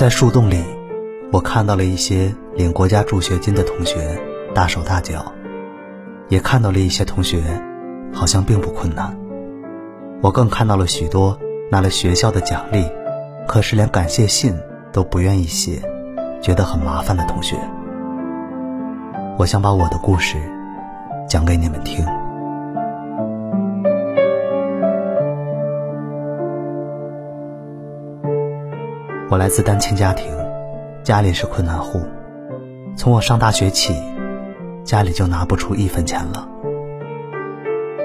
在树洞里，我看到了一些领国家助学金的同学大手大脚，也看到了一些同学好像并不困难。我更看到了许多拿了学校的奖励，可是连感谢信都不愿意写，觉得很麻烦的同学。我想把我的故事讲给你们听。我来自单亲家庭，家里是困难户。从我上大学起，家里就拿不出一分钱了。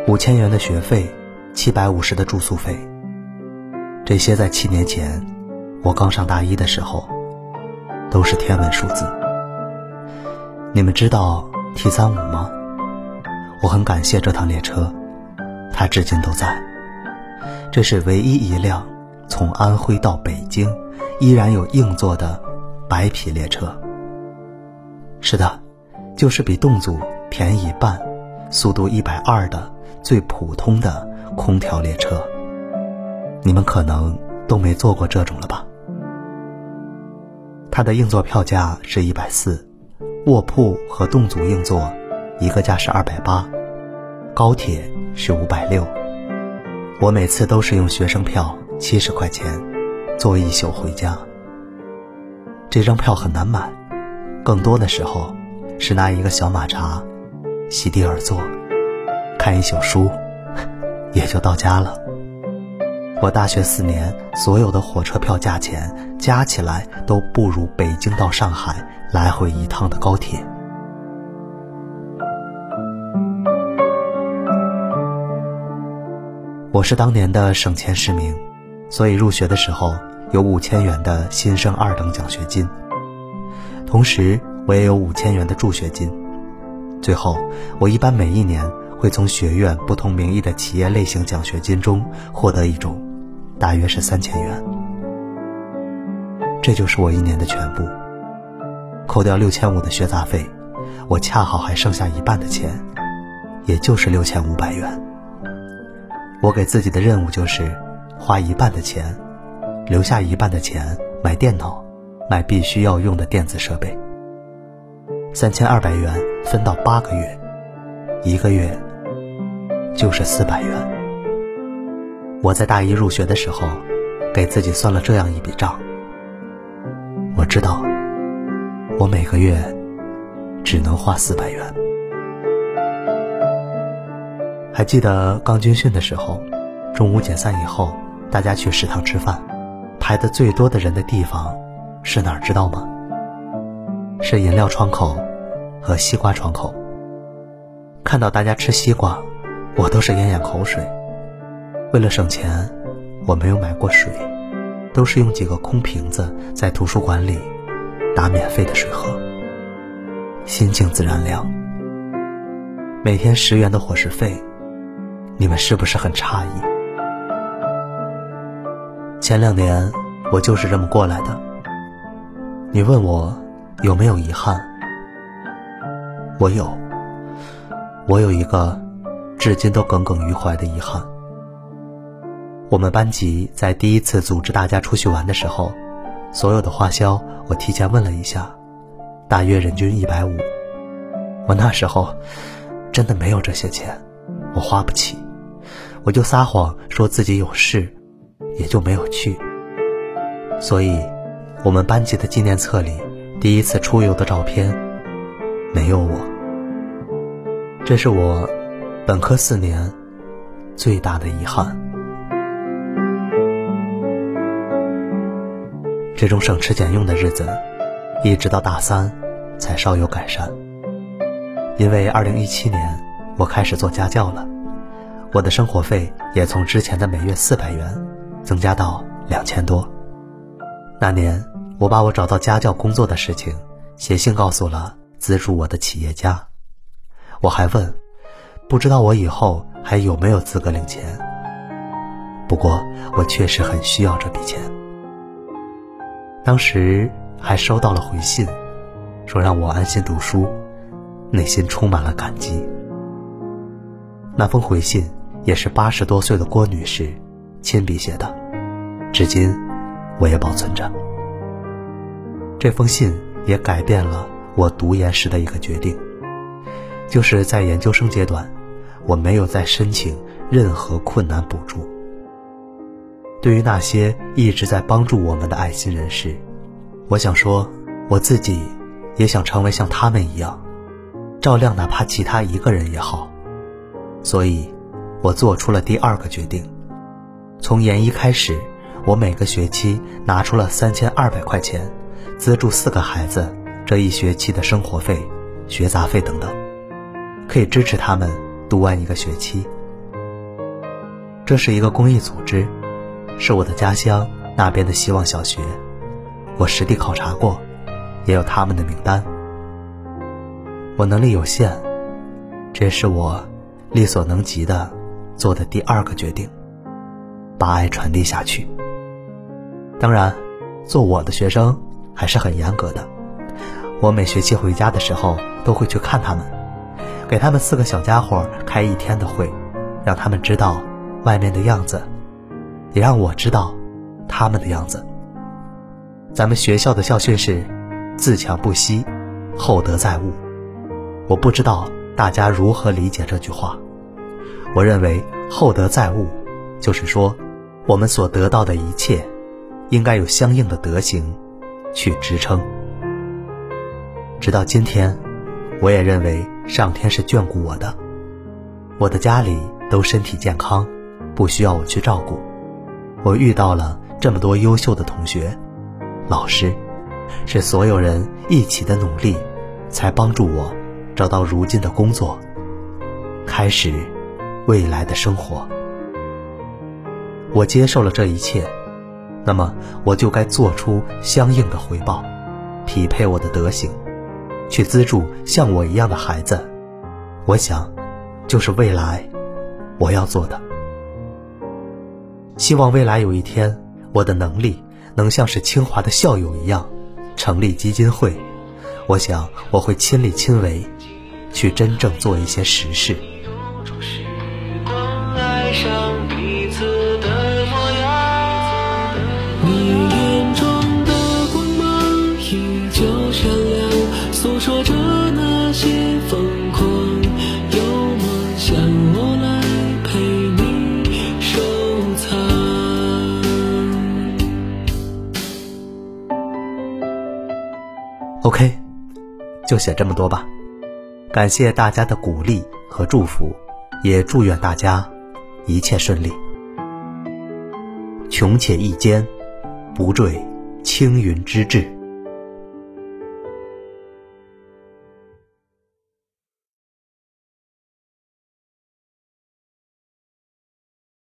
五千元的学费，七百五十的住宿费，这些在七年前我刚上大一的时候，都是天文数字。你们知道 T 三五吗？我很感谢这趟列车，它至今都在。这是唯一一辆从安徽到北京。依然有硬座的白皮列车。是的，就是比动组便宜一半，速度一百二的最普通的空调列车。你们可能都没坐过这种了吧？它的硬座票价是一百四，卧铺和动组硬座一个价是二百八，高铁是五百六。我每次都是用学生票七十块钱。坐一宿回家，这张票很难买，更多的时候是拿一个小马扎，席地而坐，看一宿书，也就到家了。我大学四年所有的火车票价钱加起来都不如北京到上海来回一趟的高铁。我是当年的省钱十名。所以入学的时候有五千元的新生二等奖学金，同时我也有五千元的助学金。最后，我一般每一年会从学院不同名义的企业类型奖学金中获得一种，大约是三千元。这就是我一年的全部。扣掉六千五的学杂费，我恰好还剩下一半的钱，也就是六千五百元。我给自己的任务就是。花一半的钱，留下一半的钱买电脑，买必须要用的电子设备。三千二百元分到八个月，一个月就是四百元。我在大一入学的时候，给自己算了这样一笔账。我知道，我每个月只能花四百元。还记得刚军训的时候，中午解散以后。大家去食堂吃饭，排的最多的人的地方是哪儿？知道吗？是饮料窗口和西瓜窗口。看到大家吃西瓜，我都是咽咽口水。为了省钱，我没有买过水，都是用几个空瓶子在图书馆里打免费的水喝，心静自然凉。每天十元的伙食费，你们是不是很诧异？前两年，我就是这么过来的。你问我有没有遗憾？我有，我有一个至今都耿耿于怀的遗憾。我们班级在第一次组织大家出去玩的时候，所有的花销我提前问了一下，大约人均一百五。我那时候真的没有这些钱，我花不起，我就撒谎说自己有事。也就没有去，所以，我们班级的纪念册里第一次出游的照片没有我。这是我本科四年最大的遗憾。这种省吃俭用的日子，一直到大三才稍有改善。因为二零一七年我开始做家教了，我的生活费也从之前的每月四百元。增加到两千多。那年，我把我找到家教工作的事情写信告诉了资助我的企业家。我还问，不知道我以后还有没有资格领钱。不过，我确实很需要这笔钱。当时还收到了回信，说让我安心读书，内心充满了感激。那封回信也是八十多岁的郭女士。亲笔写的，至今我也保存着。这封信也改变了我读研时的一个决定，就是在研究生阶段，我没有再申请任何困难补助。对于那些一直在帮助我们的爱心人士，我想说，我自己也想成为像他们一样，照亮哪怕其他一个人也好。所以，我做出了第二个决定：从研一开始，我每个学期拿出了三千二百块钱，资助四个孩子这一学期的生活费、学杂费等等，可以支持他们读完一个学期。这是一个公益组织。是我的家乡那边的希望小学，我实地考察过，也有他们的名单。我能力有限，这是我力所能及的做的第二个决定，把爱传递下去。当然，做我的学生还是很严格的，我每学期回家的时候都会去看他们，给他们四个小家伙开一天的会，让他们知道外面的样子。也让我知道他们的样子。咱们学校的校训是“自强不息，厚德载物”。我不知道大家如何理解这句话。我认为“厚德载物”就是说，我们所得到的一切，应该有相应的德行去支撑。直到今天，我也认为上天是眷顾我的。我的家里都身体健康，不需要我去照顾。我遇到了这么多优秀的同学、老师，是所有人一起的努力，才帮助我找到如今的工作，开始未来的生活。我接受了这一切，那么我就该做出相应的回报，匹配我的德行，去资助像我一样的孩子。我想，就是未来我要做的。希望未来有一天，我的能力能像是清华的校友一样，成立基金会。我想我会亲力亲为，去真正做一些实事。OK，就写这么多吧。感谢大家的鼓励和祝福，也祝愿大家一切顺利。穷且益坚，不坠青云之志。